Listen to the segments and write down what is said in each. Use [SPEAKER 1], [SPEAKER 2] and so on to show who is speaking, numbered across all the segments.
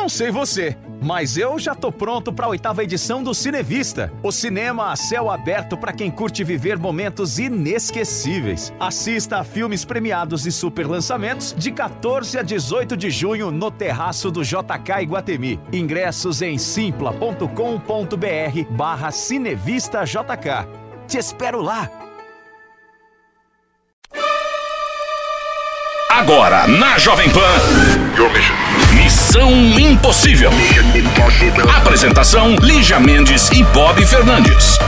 [SPEAKER 1] Não sei você, mas eu já tô pronto para a oitava edição do Cinevista, o cinema a céu aberto para quem curte viver momentos inesquecíveis. Assista a filmes premiados e super lançamentos de 14 a 18 de junho no terraço do JK Iguatemi. Ingressos em simpla.com.br barra Cinevista JK. Te espero lá!
[SPEAKER 2] Agora, na Jovem Pan. Missão Impossível. Apresentação: Lígia Mendes e Bob Fernandes.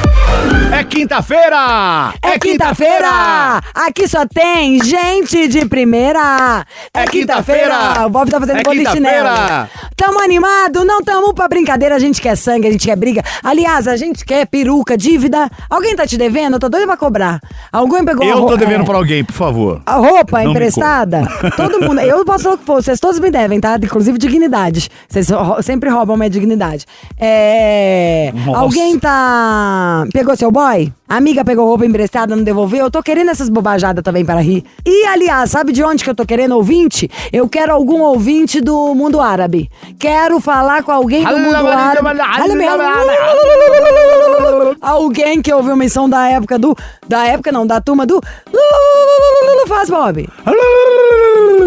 [SPEAKER 3] É quinta-feira!
[SPEAKER 4] É quinta-feira! Aqui só tem gente de primeira! É quinta-feira! O Bob tá fazendo
[SPEAKER 3] É
[SPEAKER 4] polichinelo.
[SPEAKER 3] quinta-feira!
[SPEAKER 4] Tamo animado? Não tamo pra brincadeira, a gente quer sangue, a gente quer briga. Aliás, a gente quer peruca, dívida. Alguém tá te devendo? Eu tô doida pra cobrar. Alguém pegou
[SPEAKER 3] Eu tô devendo
[SPEAKER 4] é,
[SPEAKER 3] pra alguém, por favor.
[SPEAKER 4] A roupa
[SPEAKER 3] Não
[SPEAKER 4] emprestada? Todo mundo. Eu posso falar o que for, vocês todos me devem, tá? Inclusive dignidade. Vocês sempre roubam minha dignidade. É.
[SPEAKER 3] Nossa.
[SPEAKER 4] Alguém tá. Pegou seu boy? A amiga pegou roupa emprestada, não devolveu? Eu tô querendo essas bobajadas também para rir. E, aliás, sabe de onde que eu tô querendo ouvinte? Eu quero algum ouvinte do mundo árabe. Quero falar com alguém do mundo árabe. Alguém que ouviu missão da época do. Da época não, da turma do. Faz, Bob.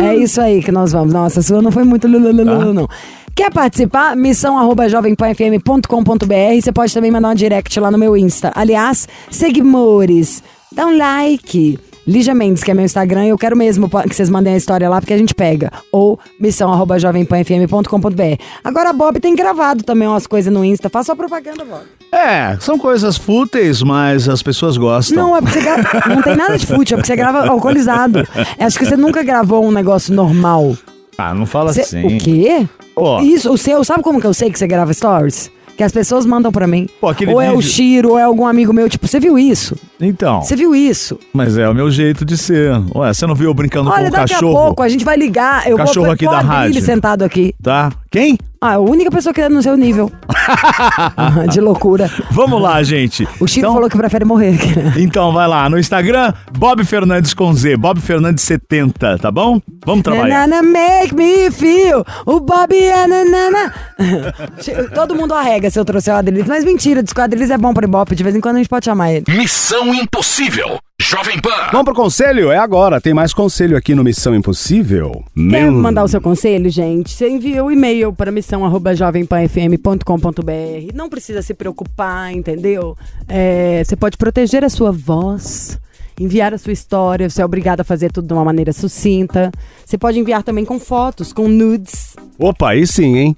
[SPEAKER 4] É isso aí que nós vamos. Nossa, a sua não foi muito lulululu, não. Quer participar? Missão arroba jovempanfm.com.br. Você pode também mandar um direct lá no meu Insta. Aliás, seguimores, dá um like. Lígia Mendes, que é meu Instagram, e eu quero mesmo que vocês mandem a história lá, porque a gente pega. Ou missão arroba jovempanfm.com.br. Agora a Bob tem gravado também umas coisas no Insta. Faça sua propaganda, Bob.
[SPEAKER 3] É, são coisas fúteis, mas as pessoas gostam.
[SPEAKER 4] Não, é porque você grava, não tem nada de fútil, é porque você grava alcoolizado. Acho que você nunca gravou um negócio normal.
[SPEAKER 3] Ah, não fala
[SPEAKER 4] Você-
[SPEAKER 3] assim.
[SPEAKER 4] O quê?
[SPEAKER 3] Ó.
[SPEAKER 4] Isso, o seu, sabe como que eu sei que você grava stories? Que as pessoas mandam pra mim.
[SPEAKER 3] Pô,
[SPEAKER 4] ou é o
[SPEAKER 3] vídeo-
[SPEAKER 4] Chiro, ou é algum amigo meu, tipo, você viu isso?
[SPEAKER 3] Então,
[SPEAKER 4] Você viu isso?
[SPEAKER 3] mas é o meu jeito de ser. Ué, você não viu eu brincando
[SPEAKER 4] Olha,
[SPEAKER 3] com o
[SPEAKER 4] daqui
[SPEAKER 3] cachorro?
[SPEAKER 4] a pouco a gente vai ligar. Eu
[SPEAKER 3] Cachorro
[SPEAKER 4] vou
[SPEAKER 3] aqui da rádio.
[SPEAKER 4] sentado aqui.
[SPEAKER 3] Tá? Quem?
[SPEAKER 4] Ah, a única pessoa que é no seu nível. De loucura.
[SPEAKER 3] Vamos lá, gente.
[SPEAKER 4] O Chiro
[SPEAKER 3] Então-
[SPEAKER 4] falou que prefere morrer.
[SPEAKER 3] Então vai lá, no Instagram, Bob Fernandes com Z, Bob Fernandes 70, tá bom? Vamos trabalhar.
[SPEAKER 4] Nanana make me feel. O Bob é nanana. Todo mundo arrega se eu trouxer o Adrilis. Mas mentira, o Adrilis é bom pro Ibope. De vez em quando a gente pode chamar ele.
[SPEAKER 2] Missão Impossível. Jovem Pan.
[SPEAKER 5] Vamos pro conselho? É agora. Tem mais conselho aqui no Missão Impossível.
[SPEAKER 4] Quer mandar o seu conselho, gente? Você envia o e-mail para missão@jovempanfm.com.br. Não precisa se preocupar, entendeu? É, você pode proteger a sua voz, enviar a sua história. Você é obrigado a fazer tudo de uma maneira sucinta. Você pode enviar também com fotos, com nudes.
[SPEAKER 5] Opa, aí sim, hein?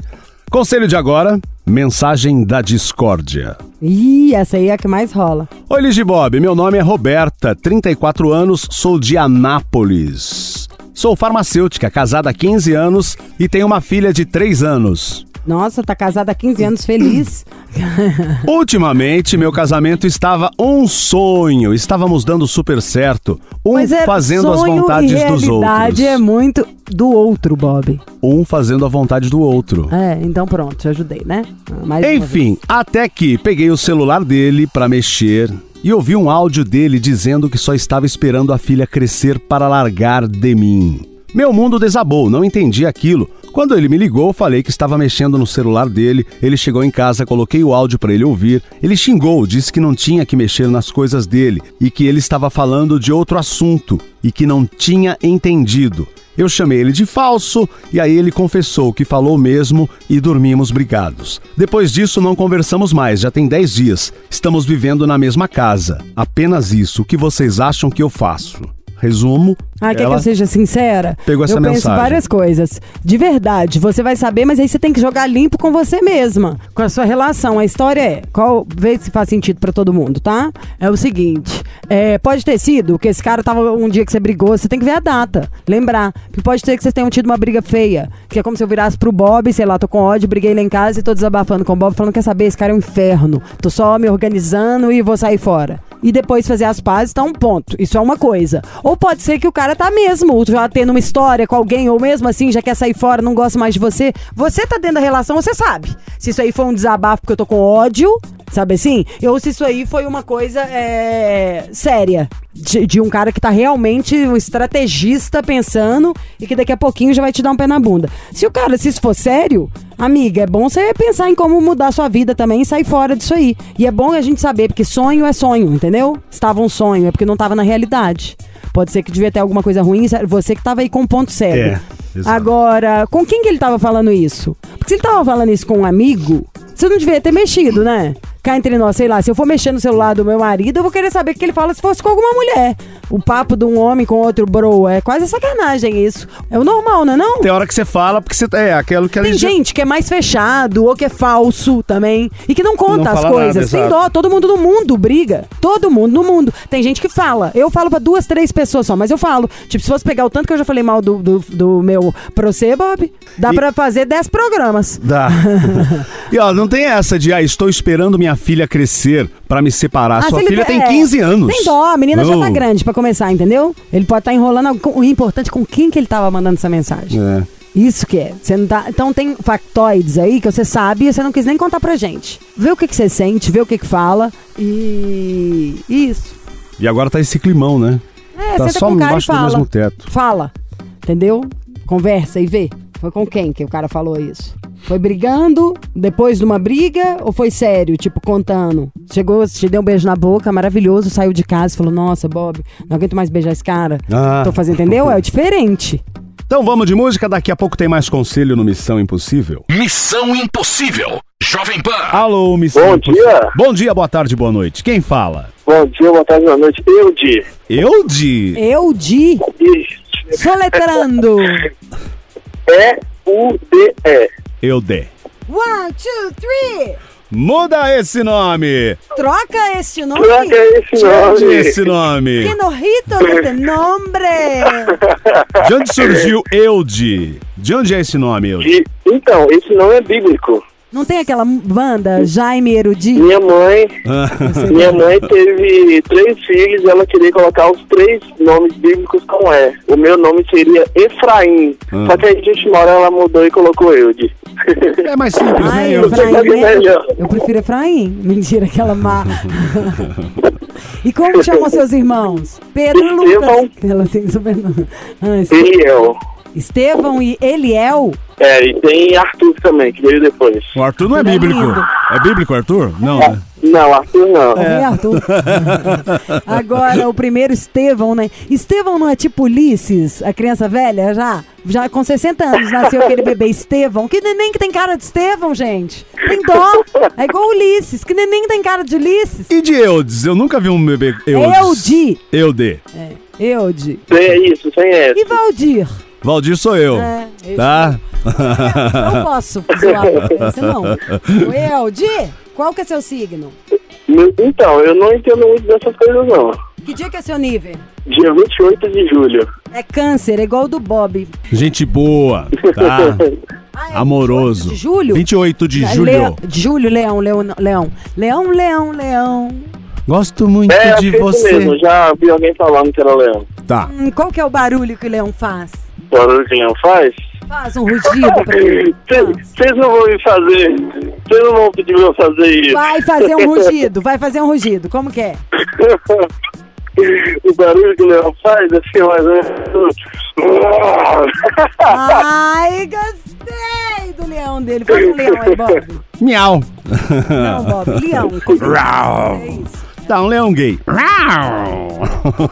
[SPEAKER 5] Conselho de agora, mensagem da discórdia.
[SPEAKER 4] Ih, essa aí é a que mais rola.
[SPEAKER 5] Oi, Ligi Bob, meu nome é Roberta, 34 anos, sou de Anápolis. Sou farmacêutica, casada há 15 anos e tenho uma filha de 3 anos.
[SPEAKER 4] Nossa, tá casada há 15 anos, feliz.
[SPEAKER 5] Ultimamente, meu casamento estava um sonho. Estávamos dando super certo. Um
[SPEAKER 4] é
[SPEAKER 5] fazendo as vontades dos outros.
[SPEAKER 4] realidade é muito do outro, Bob.
[SPEAKER 5] Um fazendo a vontade do outro.
[SPEAKER 4] É, então pronto, te ajudei, né? Ah, Mais.
[SPEAKER 5] Enfim, até que peguei o celular dele pra mexer e ouvi um áudio dele dizendo que só estava esperando a filha crescer para largar de mim. Meu mundo desabou, não entendi aquilo. Quando ele me ligou, falei que estava mexendo no celular dele. Ele chegou em casa, coloquei o áudio para ele ouvir. Ele xingou, disse que não tinha que mexer nas coisas dele e que ele estava falando de outro assunto e que não tinha entendido. Eu chamei ele de falso e aí ele confessou que falou mesmo e dormimos brigados. Depois disso não conversamos mais, já tem 10 dias. Estamos vivendo na mesma casa. Apenas isso. O que vocês acham que eu faço? Resumo.
[SPEAKER 4] Ah, quer que eu seja sincera?
[SPEAKER 5] pegou essa
[SPEAKER 4] eu penso
[SPEAKER 5] mensagem.
[SPEAKER 4] várias coisas. De verdade, você vai saber, mas aí você tem que jogar limpo com você mesma, com a sua relação. A história é, qual vê se faz sentido pra todo mundo, tá? É o seguinte, é, pode ter sido que esse cara tava um dia que você brigou, você tem que ver a data, lembrar. Que pode ter que vocês tenham tido uma briga feia, que é como se eu virasse pro Bob, sei lá, tô com ódio, briguei lá em casa e tô desabafando com o Bob, falando, quer saber, esse cara é um inferno. Tô só me organizando e vou sair fora. E depois fazer as pazes, tá um ponto. Isso é uma coisa. Ou pode ser que o cara tá mesmo já tendo uma história com alguém, ou mesmo assim já quer sair fora, não gosta mais de você. Você tá dentro da relação, você sabe. Se isso aí foi um desabafo porque eu tô com ódio, sabe assim? Ou se isso aí foi uma coisa é, séria. De, de um cara que tá realmente um estrategista pensando e que daqui a pouquinho já vai te dar um pé na bunda. Se o cara, se isso for sério, Amiga, é bom você pensar em como mudar a sua vida também e sair fora disso aí. E é bom a gente saber, porque sonho é sonho, entendeu? Estava um sonho, é porque não estava na realidade. Pode ser que devia ter alguma coisa ruim, você que estava aí com um ponto cego.
[SPEAKER 5] É, exato.
[SPEAKER 4] Agora, com quem que ele tava falando isso? Porque se ele tava falando isso com um amigo, você não devia ter mexido, né? Cá entre nós, sei lá, se eu for mexer no celular do meu marido, eu vou querer saber o que ele fala se fosse com alguma mulher. O papo de um homem com outro bro, é quase sacanagem isso. É o normal, não é não?
[SPEAKER 5] Tem hora que você fala, porque você é aquilo que
[SPEAKER 4] Tem
[SPEAKER 5] já-
[SPEAKER 4] gente que é mais fechado ou que é falso também e que não conta
[SPEAKER 5] Não
[SPEAKER 4] as
[SPEAKER 5] fala
[SPEAKER 4] coisas.
[SPEAKER 5] nada,
[SPEAKER 4] Tem
[SPEAKER 5] exato.
[SPEAKER 4] dó, todo mundo no mundo briga. Todo mundo no mundo. Tem gente que fala. Eu falo pra duas, três pessoas só, mas eu falo. Tipo, se fosse pegar o tanto que eu já falei mal do, do, do meu pro você, Bob, dá
[SPEAKER 5] E-
[SPEAKER 4] pra fazer dez programas.
[SPEAKER 5] Dá. e ó, não tem essa de, ah, estou esperando minha filha crescer pra me separar.
[SPEAKER 4] Ah,
[SPEAKER 5] Sua
[SPEAKER 4] ele
[SPEAKER 5] filha tem
[SPEAKER 4] é,
[SPEAKER 5] 15 anos.
[SPEAKER 4] Tem dó, a menina já tá grande pra começar, entendeu? Ele pode estar enrolando. algum- O importante é com quem que ele tava mandando essa mensagem.
[SPEAKER 5] É.
[SPEAKER 4] Isso que é. Você não tá... Então tem factoides aí que você sabe e você não quis nem contar pra gente. Vê o que, que você sente, vê o que, que fala e. Isso.
[SPEAKER 5] E agora tá esse climão, né?
[SPEAKER 4] É,
[SPEAKER 5] Tá
[SPEAKER 4] senta
[SPEAKER 5] só
[SPEAKER 4] com o cara e
[SPEAKER 5] embaixo do
[SPEAKER 4] fala.
[SPEAKER 5] mesmo teto.
[SPEAKER 4] Fala. Entendeu? Conversa e vê. Foi com quem que o cara falou isso? Foi brigando depois de uma briga ou foi sério, tipo, contando? Chegou, te deu um beijo na boca, maravilhoso, saiu de casa e falou: Nossa, Bob, não aguento mais beijar esse cara.
[SPEAKER 5] Ah.
[SPEAKER 4] Tô fazendo, entendeu? É diferente.
[SPEAKER 5] Então vamos de música, daqui a pouco tem mais conselho no Missão Impossível.
[SPEAKER 2] Missão Impossível. Jovem Pan.
[SPEAKER 5] Alô, Missão
[SPEAKER 6] Bom
[SPEAKER 5] Impossível.
[SPEAKER 6] dia.
[SPEAKER 5] Bom dia, boa tarde, boa noite. Quem fala?
[SPEAKER 6] Bom dia, boa tarde, boa noite. Eu, Di.
[SPEAKER 5] Eu de.
[SPEAKER 4] Eu de soletrando.
[SPEAKER 6] E-U-D-E.
[SPEAKER 5] Eu de.
[SPEAKER 4] One, two, three.
[SPEAKER 5] Muda esse nome!
[SPEAKER 4] Troca este nome.
[SPEAKER 6] Troca esse
[SPEAKER 5] De
[SPEAKER 6] nome.
[SPEAKER 5] esse nome?
[SPEAKER 4] Que nojito este nombre.
[SPEAKER 5] De onde surgiu Eude? De onde é esse nome, Eude?
[SPEAKER 6] Di. Então, esse não é bíblico.
[SPEAKER 4] Não tem aquela banda Jaime Erudi?
[SPEAKER 6] Minha mãe, minha mãe teve três filhos e ela queria colocar os três nomes bíblicos com E. O meu nome seria Efraim.
[SPEAKER 5] Ah.
[SPEAKER 6] Só que aí de última hora ela mudou e colocou Eude.
[SPEAKER 5] É mais simples,
[SPEAKER 4] Ai,
[SPEAKER 5] né, Eude?
[SPEAKER 4] Efraim, né? Eu prefiro Efraim. Mentira, aquela má. e como chamam seus irmãos? Pedro e. Lucas. Ela tem sobrenome. Ah,
[SPEAKER 6] Eliel.
[SPEAKER 4] Estevão e Eliel?
[SPEAKER 6] É, e tem Arthur também, que veio depois.
[SPEAKER 5] O Arthur não é
[SPEAKER 4] é
[SPEAKER 5] bíblico.
[SPEAKER 4] lindo.
[SPEAKER 5] É bíblico, Arthur? Não, né?
[SPEAKER 6] Não, Arthur não.
[SPEAKER 4] É. Arthur. Agora, o primeiro Estevão, né? Estevão não é tipo Ulisses, a criança velha já? Já com 60 anos nasceu aquele bebê Estevão. Que neném que tem cara de Estevão, gente. Tem dó. É igual Ulisses. Que neném tem cara de Ulisses.
[SPEAKER 5] E de Eudes? Eu nunca vi um bebê Eudes.
[SPEAKER 4] Eudi.
[SPEAKER 5] Eude.
[SPEAKER 4] É, Eude.
[SPEAKER 6] É isso, sem essa.
[SPEAKER 4] E Valdir?
[SPEAKER 5] Valdir sou eu.
[SPEAKER 4] É, eu
[SPEAKER 5] Tá?
[SPEAKER 4] Não posso zoar você, não. O qual que é seu signo?
[SPEAKER 6] Então, eu não entendo muito dessas coisas, não.
[SPEAKER 4] Que dia que é seu nível?
[SPEAKER 6] Dia 28 de julho.
[SPEAKER 4] É câncer, é igual o do Bob.
[SPEAKER 5] Gente boa, tá?
[SPEAKER 4] Ah, é
[SPEAKER 5] Amoroso.
[SPEAKER 4] 28 De julho?
[SPEAKER 5] 28 de julho.
[SPEAKER 4] Le- de julho, leão, leão, leão. Leão, leão, leão.
[SPEAKER 5] Gosto muito
[SPEAKER 6] É,
[SPEAKER 5] de
[SPEAKER 6] é
[SPEAKER 5] você.
[SPEAKER 6] mesmo. Já vi alguém falando que era leão.
[SPEAKER 5] Tá.
[SPEAKER 4] Hum, qual que é o barulho que o leão faz?
[SPEAKER 6] O barulho que leão faz?
[SPEAKER 4] Faz um rugido pra mim.
[SPEAKER 6] Vocês não vão me fazer. Vocês não vão pedir pra eu fazer isso.
[SPEAKER 4] Vai fazer um rugido, vai fazer um rugido. Como que é?
[SPEAKER 6] o barulho que o leão faz é assim, mais ou menos.
[SPEAKER 4] Ai, gostei do leão dele. Faz um leão aí, Bob.
[SPEAKER 5] Miau.
[SPEAKER 4] Não, Bob, leão.
[SPEAKER 5] Rau.
[SPEAKER 4] É isso.
[SPEAKER 5] Tá, um leão gay.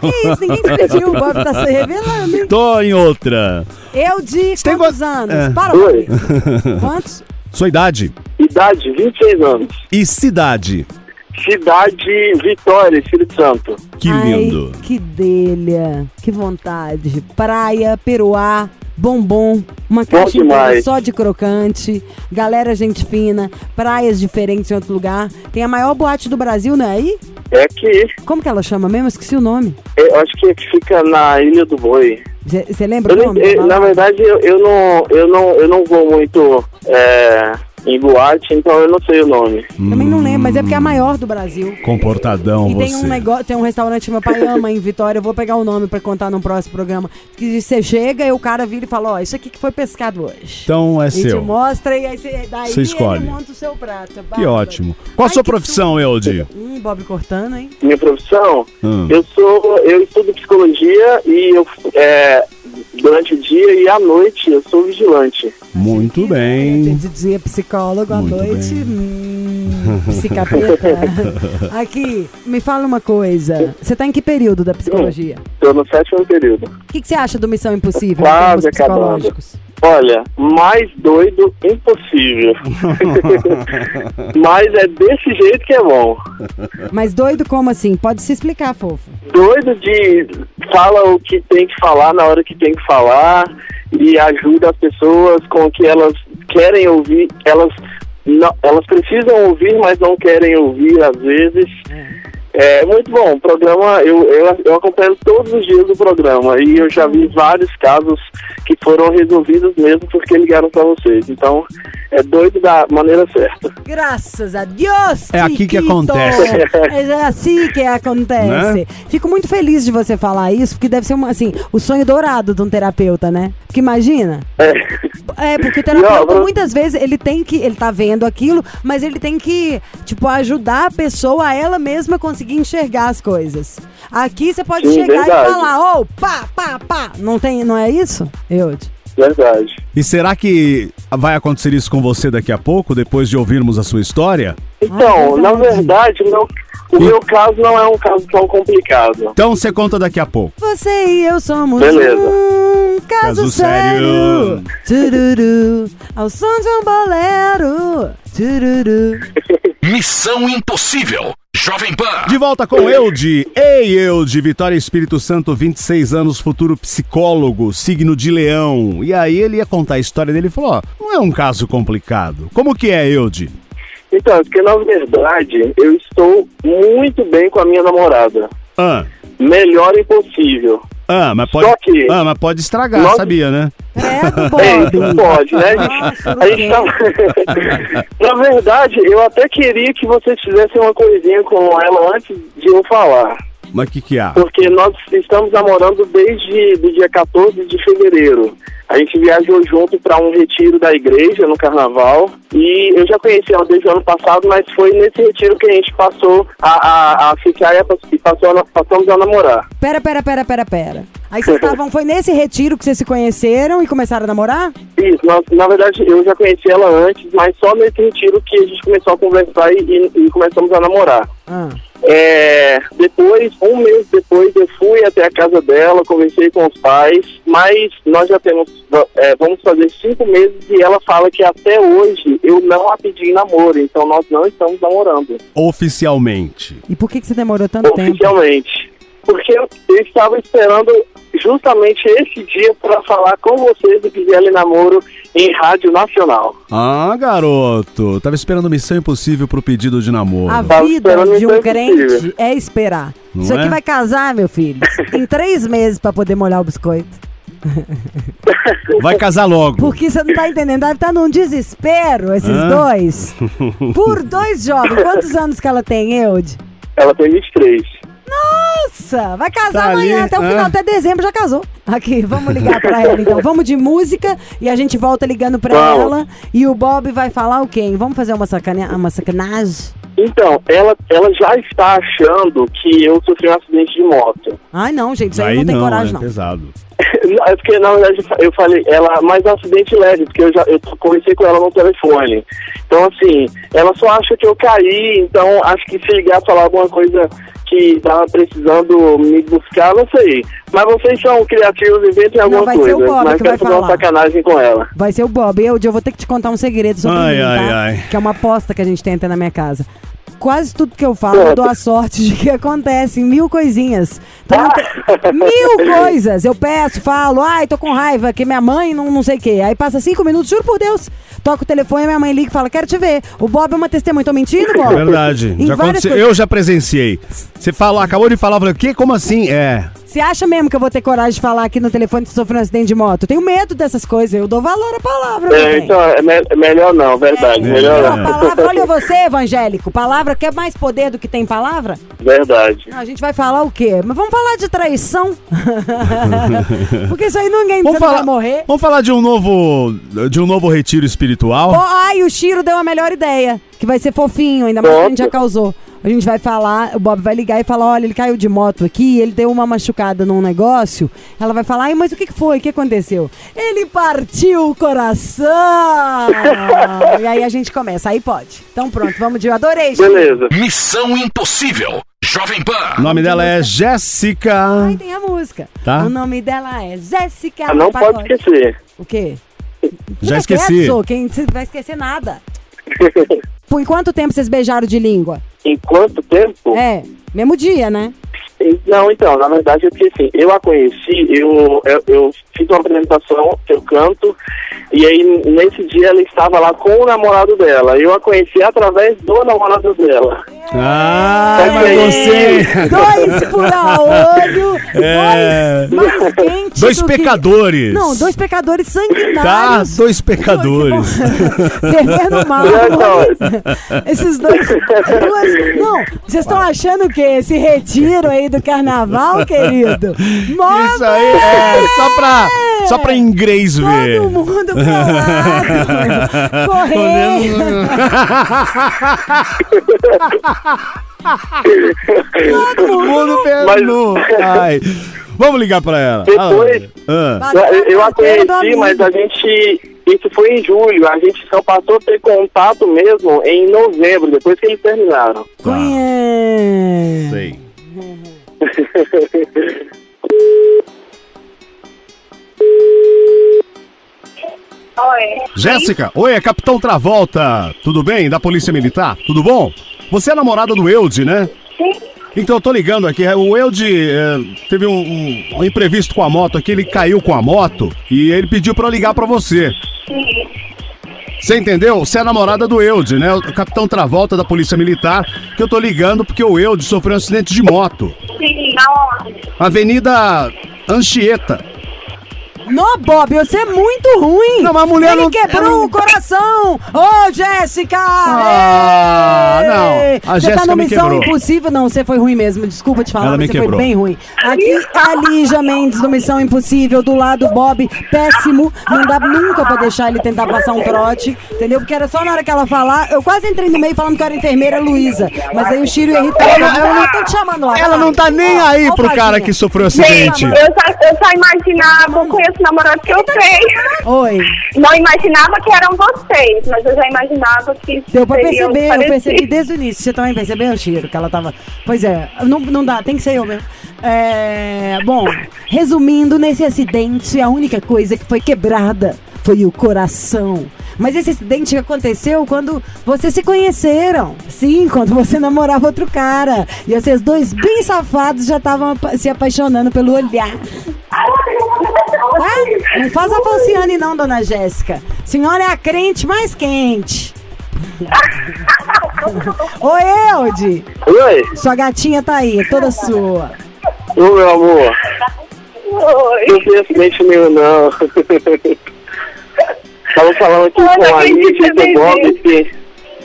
[SPEAKER 4] Que isso, ninguém te pediu. O Bob tá se revelando, hein?
[SPEAKER 5] Tô em outra.
[SPEAKER 4] Eu de
[SPEAKER 5] tem
[SPEAKER 4] quantos
[SPEAKER 5] quant-
[SPEAKER 4] anos?
[SPEAKER 5] É.
[SPEAKER 4] Para,
[SPEAKER 6] Oi.
[SPEAKER 4] Quantos?
[SPEAKER 5] Sua idade
[SPEAKER 6] Idade, 26 anos.
[SPEAKER 5] e cidade.
[SPEAKER 6] Cidade Vitória, Espírito Santo.
[SPEAKER 5] Que
[SPEAKER 4] Ai,
[SPEAKER 5] lindo.
[SPEAKER 4] que delha. Que vontade. Praia, peruá, bombom, uma caixa só de crocante, galera gente fina, praias diferentes em outro lugar. Tem a maior boate do Brasil, não é aí?
[SPEAKER 6] É que
[SPEAKER 4] Como que ela chama mesmo? Esqueci o nome.
[SPEAKER 6] eu acho que é que fica na Ilha do Boi.
[SPEAKER 4] Você lembra
[SPEAKER 6] Eu
[SPEAKER 4] o nome?
[SPEAKER 6] eu- na verdade, eu, eu não, eu, não, eu não vou muito é, em boate, então eu não sei o nome.
[SPEAKER 4] Também não lembro, mas é porque é a maior do Brasil.
[SPEAKER 5] Comportadão
[SPEAKER 4] E
[SPEAKER 5] você.
[SPEAKER 4] tem um negócio, tem um restaurante que meu pai ama em Vitória, eu vou pegar o nome pra contar no próximo programa. Que você chega e o cara vira e fala, ó, isso aqui que foi pescado hoje.
[SPEAKER 5] Então é
[SPEAKER 4] E te
[SPEAKER 5] seu.
[SPEAKER 4] mostra e aí você, daí
[SPEAKER 5] Você escolhe.
[SPEAKER 4] ele monta o seu prato.
[SPEAKER 5] Que
[SPEAKER 4] Bárbaro.
[SPEAKER 5] ótimo. Qual a sua
[SPEAKER 4] que
[SPEAKER 5] profissão, Eude?
[SPEAKER 4] tu- Hum, Bob cortando, hein?
[SPEAKER 6] Minha profissão,
[SPEAKER 5] Hum.
[SPEAKER 6] eu sou, eu estudo psicologia e eu é, durante o dia e à noite eu sou vigilante.
[SPEAKER 5] Muito bem.
[SPEAKER 4] de dia psicólogo, à
[SPEAKER 5] Muito
[SPEAKER 4] noite hum, psicapeta. Aqui, me fala uma coisa. Você tá em que período da psicologia?
[SPEAKER 6] Estou no sétimo período.
[SPEAKER 4] O que, que você acha do Missão Impossível
[SPEAKER 6] Quase acabando.
[SPEAKER 4] psicológicos?
[SPEAKER 6] Olha, mais doido impossível. Mas é desse jeito que é bom.
[SPEAKER 4] Mas doido como assim? Pode se explicar, fofo.
[SPEAKER 6] Doido de fala o que tem que falar na hora que tem que falar e ajuda as pessoas com o que elas querem ouvir. Elas, não, elas precisam ouvir, mas não querem ouvir às vezes. É muito bom. O programa, eu, eu, eu acompanho todos os dias o programa e eu já vi vários casos que foram resolvidos mesmo porque ligaram para vocês. Então, é doido da maneira certa.
[SPEAKER 4] Graças a Deus!
[SPEAKER 5] É aqui que acontece.
[SPEAKER 4] É assim que acontece.
[SPEAKER 5] Né?
[SPEAKER 4] Fico muito feliz de você falar isso, porque deve ser uma, assim, o sonho dourado de um terapeuta, né? Porque imagina.
[SPEAKER 6] É.
[SPEAKER 4] É, porque o terapeuta
[SPEAKER 6] Não,
[SPEAKER 4] muitas vezes ele tem que, ele tá vendo aquilo, mas ele tem que, tipo, ajudar a pessoa a ela mesma conseguir enxergar as coisas. Aqui você pode
[SPEAKER 6] Sim,
[SPEAKER 4] chegar
[SPEAKER 6] verdade.
[SPEAKER 4] e falar, ô, pá, pá, pá. Não tem, não é isso? Eu.
[SPEAKER 6] Verdade.
[SPEAKER 5] E será que vai acontecer isso com você daqui a pouco, depois de ouvirmos a sua história?
[SPEAKER 6] Então,
[SPEAKER 4] Ah,
[SPEAKER 6] na
[SPEAKER 4] verdade.
[SPEAKER 6] verdade, o meu, caso não é um caso tão complicado.
[SPEAKER 5] Então você conta daqui a pouco.
[SPEAKER 4] Você e eu somos
[SPEAKER 6] Beleza.
[SPEAKER 4] um caso,
[SPEAKER 5] Caso
[SPEAKER 4] sério. Tururu, ao som de um bolero. Tururu.
[SPEAKER 2] Missão Impossível. Jovem Pan.
[SPEAKER 5] De volta com Eude. Ei, Eude, Vitória Espírito Santo, 26 anos, futuro psicólogo, signo de leão. E aí ele ia contar a história dele e falou, ó, não é um caso complicado. Como que é, Eude?
[SPEAKER 6] Então, é porque na verdade eu estou muito bem com a minha namorada.
[SPEAKER 5] Ah,
[SPEAKER 6] Melhor impossível.
[SPEAKER 5] ah, mas pode,
[SPEAKER 6] Só que-
[SPEAKER 5] ah, mas pode estragar,
[SPEAKER 6] Nós-
[SPEAKER 5] sabia, né?
[SPEAKER 6] É,
[SPEAKER 4] Bob.
[SPEAKER 6] isso pode, né? A gente,
[SPEAKER 4] Nossa,
[SPEAKER 6] a gente tá... Na verdade, eu até queria que vocês fizessem uma coisinha com ela antes de eu falar.
[SPEAKER 5] Mas o que que há?
[SPEAKER 6] Porque nós estamos namorando desde o dia 14 de fevereiro. A gente viajou junto para um retiro da igreja no carnaval. E eu já conheci ela desde o ano passado, mas foi nesse retiro que a gente passou a, a, a ficar e a- e passou a, na- passamos a namorar.
[SPEAKER 4] Pera, pera, pera, pera, pera. Aí vocês estavam, foi nesse retiro que vocês se conheceram e começaram a namorar?
[SPEAKER 6] Isso, nós, na verdade eu já conheci ela antes, mas só nesse retiro que a gente começou a conversar e, e- e começamos a namorar.
[SPEAKER 4] Ah.
[SPEAKER 6] É, depois, um mês depois, eu fui até a casa dela, conversei com os pais, mas nós já temos, é, vamos fazer cinco meses e ela fala que até hoje eu não a pedi em namoro, então nós não estamos namorando,
[SPEAKER 5] Oficialmente.
[SPEAKER 4] E por que, que você demorou tanto tempo?
[SPEAKER 6] oficialmente. Porque eu estava esperando justamente esse dia para falar com vocês do Gisele Namoro em Rádio Nacional.
[SPEAKER 5] Ah, garoto. Tava esperando missão impossível pro pedido de namoro.
[SPEAKER 4] A vida de um crente é esperar.
[SPEAKER 5] Não
[SPEAKER 4] Isso aqui
[SPEAKER 5] é?
[SPEAKER 4] vai casar, meu filho. Tem três meses pra poder molhar o biscoito.
[SPEAKER 5] Vai casar logo.
[SPEAKER 4] Porque você não tá entendendo, deve estar num desespero, esses
[SPEAKER 5] Hã?
[SPEAKER 4] dois. Por dois jovens. Quantos anos que ela tem, Eude?
[SPEAKER 6] Ela tem 23.
[SPEAKER 4] Nossa, vai casar
[SPEAKER 5] Tá
[SPEAKER 4] amanhã,
[SPEAKER 5] ali,
[SPEAKER 4] até o
[SPEAKER 5] hã?
[SPEAKER 4] final, até dezembro já casou. Aqui, vamos ligar pra ela então. Vamos de música e a gente volta ligando pra
[SPEAKER 6] Vamos.
[SPEAKER 4] ela. E o Bob vai falar o quê? Vamos fazer uma, sacane... uma sacanagem?
[SPEAKER 6] Então, ela, ela já está achando que eu sofri um acidente de moto.
[SPEAKER 4] Ai, não, gente, isso aí,
[SPEAKER 5] Aí
[SPEAKER 4] não tem
[SPEAKER 5] não,
[SPEAKER 4] coragem,
[SPEAKER 5] é
[SPEAKER 4] não.
[SPEAKER 5] pesado.
[SPEAKER 6] É porque, na verdade, eu falei, ela, mas é um acidente leve, porque eu já eu conversei com ela no telefone. Então, assim, ela só acha que eu caí, então acho que se ligar falar alguma coisa que tava precisando me buscar, não sei. Mas vocês são criativos, inventem alguma
[SPEAKER 4] vai ser
[SPEAKER 6] coisa.
[SPEAKER 4] o Bob
[SPEAKER 6] mas
[SPEAKER 4] que
[SPEAKER 6] quero
[SPEAKER 4] vai
[SPEAKER 6] fazer uma
[SPEAKER 4] falar.
[SPEAKER 6] sacanagem com ela.
[SPEAKER 4] Vai ser o Bob. Eu, eu vou ter que te contar um segredo sobre
[SPEAKER 5] Ai,
[SPEAKER 4] mim, tá?
[SPEAKER 5] ai, ai.
[SPEAKER 4] Que é uma aposta que a gente tenta na minha casa. Quase tudo que eu falo, eu dou a sorte de que acontecem mil coisinhas. Então, tem- mil coisas. Eu peço, falo, ai, tô com raiva, que minha mãe não, não sei o quê. Aí passa cinco minutos, juro por Deus. Toco o telefone, minha mãe liga e fala, quero te ver. O Bob é uma testemunha. Tô mentindo, Bob?
[SPEAKER 5] É verdade. Já
[SPEAKER 4] várias
[SPEAKER 5] aconteceu.
[SPEAKER 4] coisas.
[SPEAKER 5] Eu já presenciei. Você falou, acabou de falar, eu falei, o quê? Como assim? É.
[SPEAKER 4] Você acha mesmo que eu vou ter coragem de falar aqui no telefone que sofreu um acidente de moto? Eu tenho medo dessas coisas. Eu dou valor à palavra, meu
[SPEAKER 6] É, então, é me- melhor não, verdade.
[SPEAKER 4] É,
[SPEAKER 6] melhor não.
[SPEAKER 4] palavra, olha você, evangélico. Palavra quer mais poder do que tem palavra?
[SPEAKER 6] Verdade.
[SPEAKER 4] Não, a gente vai falar o quê? Mas vamos falar de traição. Porque isso aí ninguém
[SPEAKER 5] Vamos falar,
[SPEAKER 4] vai morrer.
[SPEAKER 5] vamos falar de um novo de um novo retiro espiritual.
[SPEAKER 4] Ó, ai, o Chiro deu a melhor ideia. Que vai ser fofinho, ainda mais que a gente já causou. A gente vai falar, o Bob vai ligar e falar: olha, ele caiu de moto aqui, ele deu uma machucada num negócio. Ela vai falar: ai, mas o que foi? O que aconteceu? Ele partiu o coração! e aí a gente começa, aí pode. Então pronto, vamos de. Eu adorei, gente.
[SPEAKER 6] Beleza.
[SPEAKER 2] Missão Impossível. Jovem
[SPEAKER 5] O
[SPEAKER 2] Pan.
[SPEAKER 5] nome dela é Jéssica.
[SPEAKER 4] Ai, tem a música.
[SPEAKER 5] Tá.
[SPEAKER 4] O nome dela é Jéssica.
[SPEAKER 6] Ah, não pode esquecer.
[SPEAKER 4] O quê?
[SPEAKER 5] Já esqueci.
[SPEAKER 4] Quem você vai esquecer nada. Por quanto tempo vocês beijaram de língua?
[SPEAKER 6] Em quanto tempo?
[SPEAKER 4] É, mesmo dia, né?
[SPEAKER 6] Não, então, na verdade é porque assim, eu a conheci, eu, eu, eu fiz uma apresentação que eu canto, e aí nesse dia ela estava lá com o namorado dela. Eu a conheci através do namorado dela.
[SPEAKER 5] Ah, mas
[SPEAKER 6] É.
[SPEAKER 5] você.
[SPEAKER 4] Dois fura-olho,
[SPEAKER 5] É.
[SPEAKER 4] dois mais quentes
[SPEAKER 5] Dois
[SPEAKER 4] do que-
[SPEAKER 5] pecadores.
[SPEAKER 4] Não, dois pecadores
[SPEAKER 5] Tá,
[SPEAKER 4] sanguinários.
[SPEAKER 5] dois pecadores.
[SPEAKER 4] Fervendo mal. Esses dois. duas- não, vocês estão achando o quê? Esse retiro aí do carnaval, querido?
[SPEAKER 5] Isso aí é só pra, só pra inglês ver.
[SPEAKER 4] Todo mundo pelado, correndo.
[SPEAKER 5] Todo mundo. Ai. Vamos ligar pra ela.
[SPEAKER 6] Depois-
[SPEAKER 5] Ah.
[SPEAKER 4] Bateu
[SPEAKER 6] eu, a conheci, mas a gente. Isso foi em julho, a gente só passou a ter contato mesmo em novembro, depois que eles terminaram.
[SPEAKER 4] Conhece.
[SPEAKER 5] Sei.
[SPEAKER 7] Oi.
[SPEAKER 5] Jéssica, oi, é Capitão Travolta. Tudo bem? Da Polícia Militar? Tudo bom? Você é namorada do Eude, né?
[SPEAKER 7] Sim.
[SPEAKER 5] Então eu tô ligando aqui. O Eude é, teve um, um- um imprevisto com a moto aqui, ele caiu com a moto e ele pediu pra eu ligar pra você.
[SPEAKER 7] Sim.
[SPEAKER 5] Você entendeu? Você é namorada do Eude, né? O Capitão Travolta da Polícia Militar, que eu tô ligando porque o Eude sofreu um acidente de moto.
[SPEAKER 7] Sim, aonde?
[SPEAKER 5] Avenida Anchieta.
[SPEAKER 4] No, Bob, você é muito ruim.
[SPEAKER 5] Não, mas a mulher
[SPEAKER 4] Ele
[SPEAKER 5] não-
[SPEAKER 4] quebrou o coração. Ô, Jéssica!
[SPEAKER 5] Ah,
[SPEAKER 4] Ei!
[SPEAKER 5] não. A
[SPEAKER 4] Você tá no Missão
[SPEAKER 5] quebrou.
[SPEAKER 4] Impossível? Não, você foi ruim mesmo. Desculpa te falar,
[SPEAKER 5] Ela
[SPEAKER 4] mas você
[SPEAKER 5] quebrou.
[SPEAKER 4] foi bem ruim. Aqui, a Lígia Mendes do Missão Impossível, do lado Bob, péssimo. Não dá nunca pra deixar ele tentar passar um trote, entendeu? Porque era só na hora que ela falar. Eu quase entrei no meio falando que eu era enfermeira Luísa. Mas aí o Chiro irritou. Ela, ela não tá te chamando lá.
[SPEAKER 5] Ela não tá nem aí
[SPEAKER 4] ó,
[SPEAKER 5] pro cara que sofreu acidente.
[SPEAKER 7] eu já, eu já imaginava, eu conheço o namorado que eu tenho.
[SPEAKER 4] Oi.
[SPEAKER 7] Não imaginava que eram vocês, mas eu já imaginava que
[SPEAKER 4] Deu pra perceber, eu percebi desde o início. Você também percebeu, Chiro, que ela tava. Pois é, não, não dá, tem que ser eu mesmo. É, bom, resumindo, nesse acidente, a única coisa que foi quebrada foi o coração. Mas esse acidente aconteceu quando vocês se conheceram. Sim, quando você namorava outro cara. E vocês dois, bem safados, já estavam se apaixonando pelo olhar. Tá? Não faz a falciane não, dona Jéssica. Senhora é a crente mais quente. Oi, Eude.
[SPEAKER 6] Oi,
[SPEAKER 4] Sua gatinha tá aí, toda sua.
[SPEAKER 6] ô meu amor.
[SPEAKER 7] Oi.
[SPEAKER 6] Não tem acidente nenhum, não. Tava falando aqui com a
[SPEAKER 7] disse
[SPEAKER 6] e com o Bob que.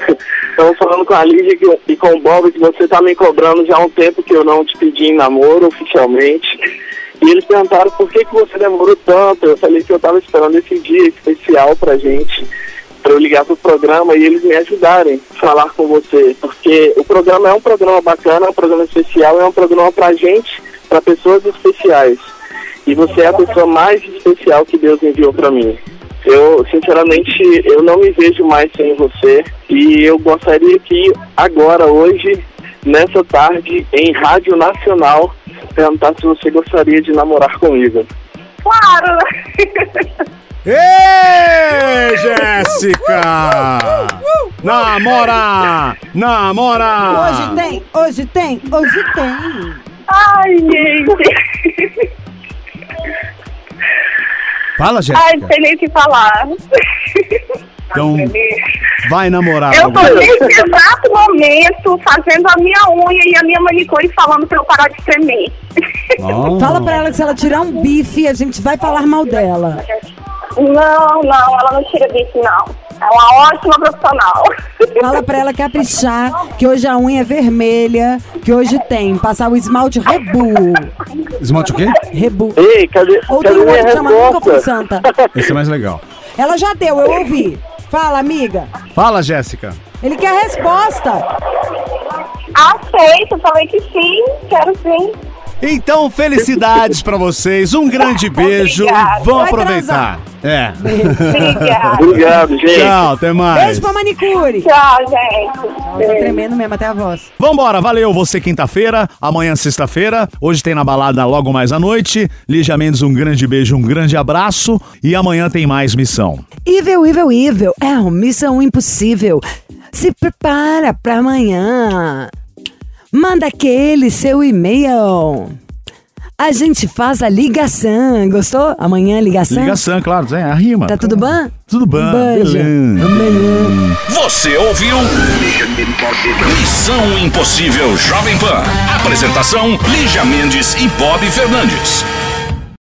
[SPEAKER 6] Tava falando com a Lídia que- e com o Bob que você tá me cobrando já há um tempo que eu não te pedi em namoro oficialmente. E eles perguntaram por que, que você demorou tanto. Eu falei que eu tava esperando esse dia especial pra gente, pra eu ligar pro programa e eles me ajudarem a falar com você. Porque o programa é um programa bacana, é um programa especial, é um programa pra gente, pra pessoas especiais. E você é a pessoa mais especial que Deus enviou pra mim. Eu, sinceramente, eu não me vejo mais sem você e eu gostaria que agora, hoje, nessa tarde, em Rádio Nacional, perguntar se você gostaria de namorar comigo.
[SPEAKER 7] Claro.
[SPEAKER 5] Ei, Jéssica! Namora! Namora!
[SPEAKER 4] Hoje tem, hoje tem, hoje tem.
[SPEAKER 7] Ai, gente.
[SPEAKER 5] Fala,
[SPEAKER 7] Ai,
[SPEAKER 5] Jéssica.
[SPEAKER 7] não sei nem o que falar.
[SPEAKER 5] Então, vai namorar.
[SPEAKER 7] Eu tô nesse exato momento fazendo a minha unha e a minha manicure falando pra eu parar de tremer.
[SPEAKER 5] Oh.
[SPEAKER 4] Fala pra ela que se ela tirar um bife, a gente vai falar mal dela.
[SPEAKER 7] Não, não, ela não tira disso, não. É uma ótima profissional.
[SPEAKER 4] Fala pra ela caprichar, que hoje a unha é vermelha, que hoje tem. Passar o esmalte Rebu.
[SPEAKER 5] Esmalte o quê?
[SPEAKER 4] Rebu.
[SPEAKER 6] Ei, cadê,
[SPEAKER 4] Ou tem
[SPEAKER 6] cadê
[SPEAKER 4] um
[SPEAKER 6] minha
[SPEAKER 4] outro que chama Nunca? Santa.
[SPEAKER 5] Esse é mais legal.
[SPEAKER 4] Ela já deu, eu ouvi. Fala, amiga.
[SPEAKER 5] Fala, Jéssica.
[SPEAKER 4] Ele quer a resposta.
[SPEAKER 7] Aceito, falei que sim, quero sim.
[SPEAKER 5] Então, felicidades pra vocês. Um grande beijo.
[SPEAKER 7] Obrigada.
[SPEAKER 5] Vão
[SPEAKER 4] Vai
[SPEAKER 5] aproveitar. É.
[SPEAKER 7] Obrigada.
[SPEAKER 6] Obrigado, gente.
[SPEAKER 5] Tchau, até mais.
[SPEAKER 4] Beijo pra manicure.
[SPEAKER 7] Tchau, gente. Beijo.
[SPEAKER 4] tremendo mesmo até a voz.
[SPEAKER 5] Vambora, valeu. Você quinta-feira, amanhã sexta-feira. Hoje tem na balada logo mais à noite. Lígia Mendes, um grande beijo, um grande abraço. E amanhã tem mais missão.
[SPEAKER 4] Evil, evil, evil. É uma missão impossível. Se prepara pra amanhã. Manda aquele seu e-mail. A gente faz a ligação. Gostou? Amanhã ligação?
[SPEAKER 5] Ligação, claro, é a rima.
[SPEAKER 4] Tá tudo bom?
[SPEAKER 5] Tudo bom, beleza.
[SPEAKER 2] Você ouviu? Missão Impossível Jovem Pan. Apresentação: Lígia Mendes e Bob Fernandes.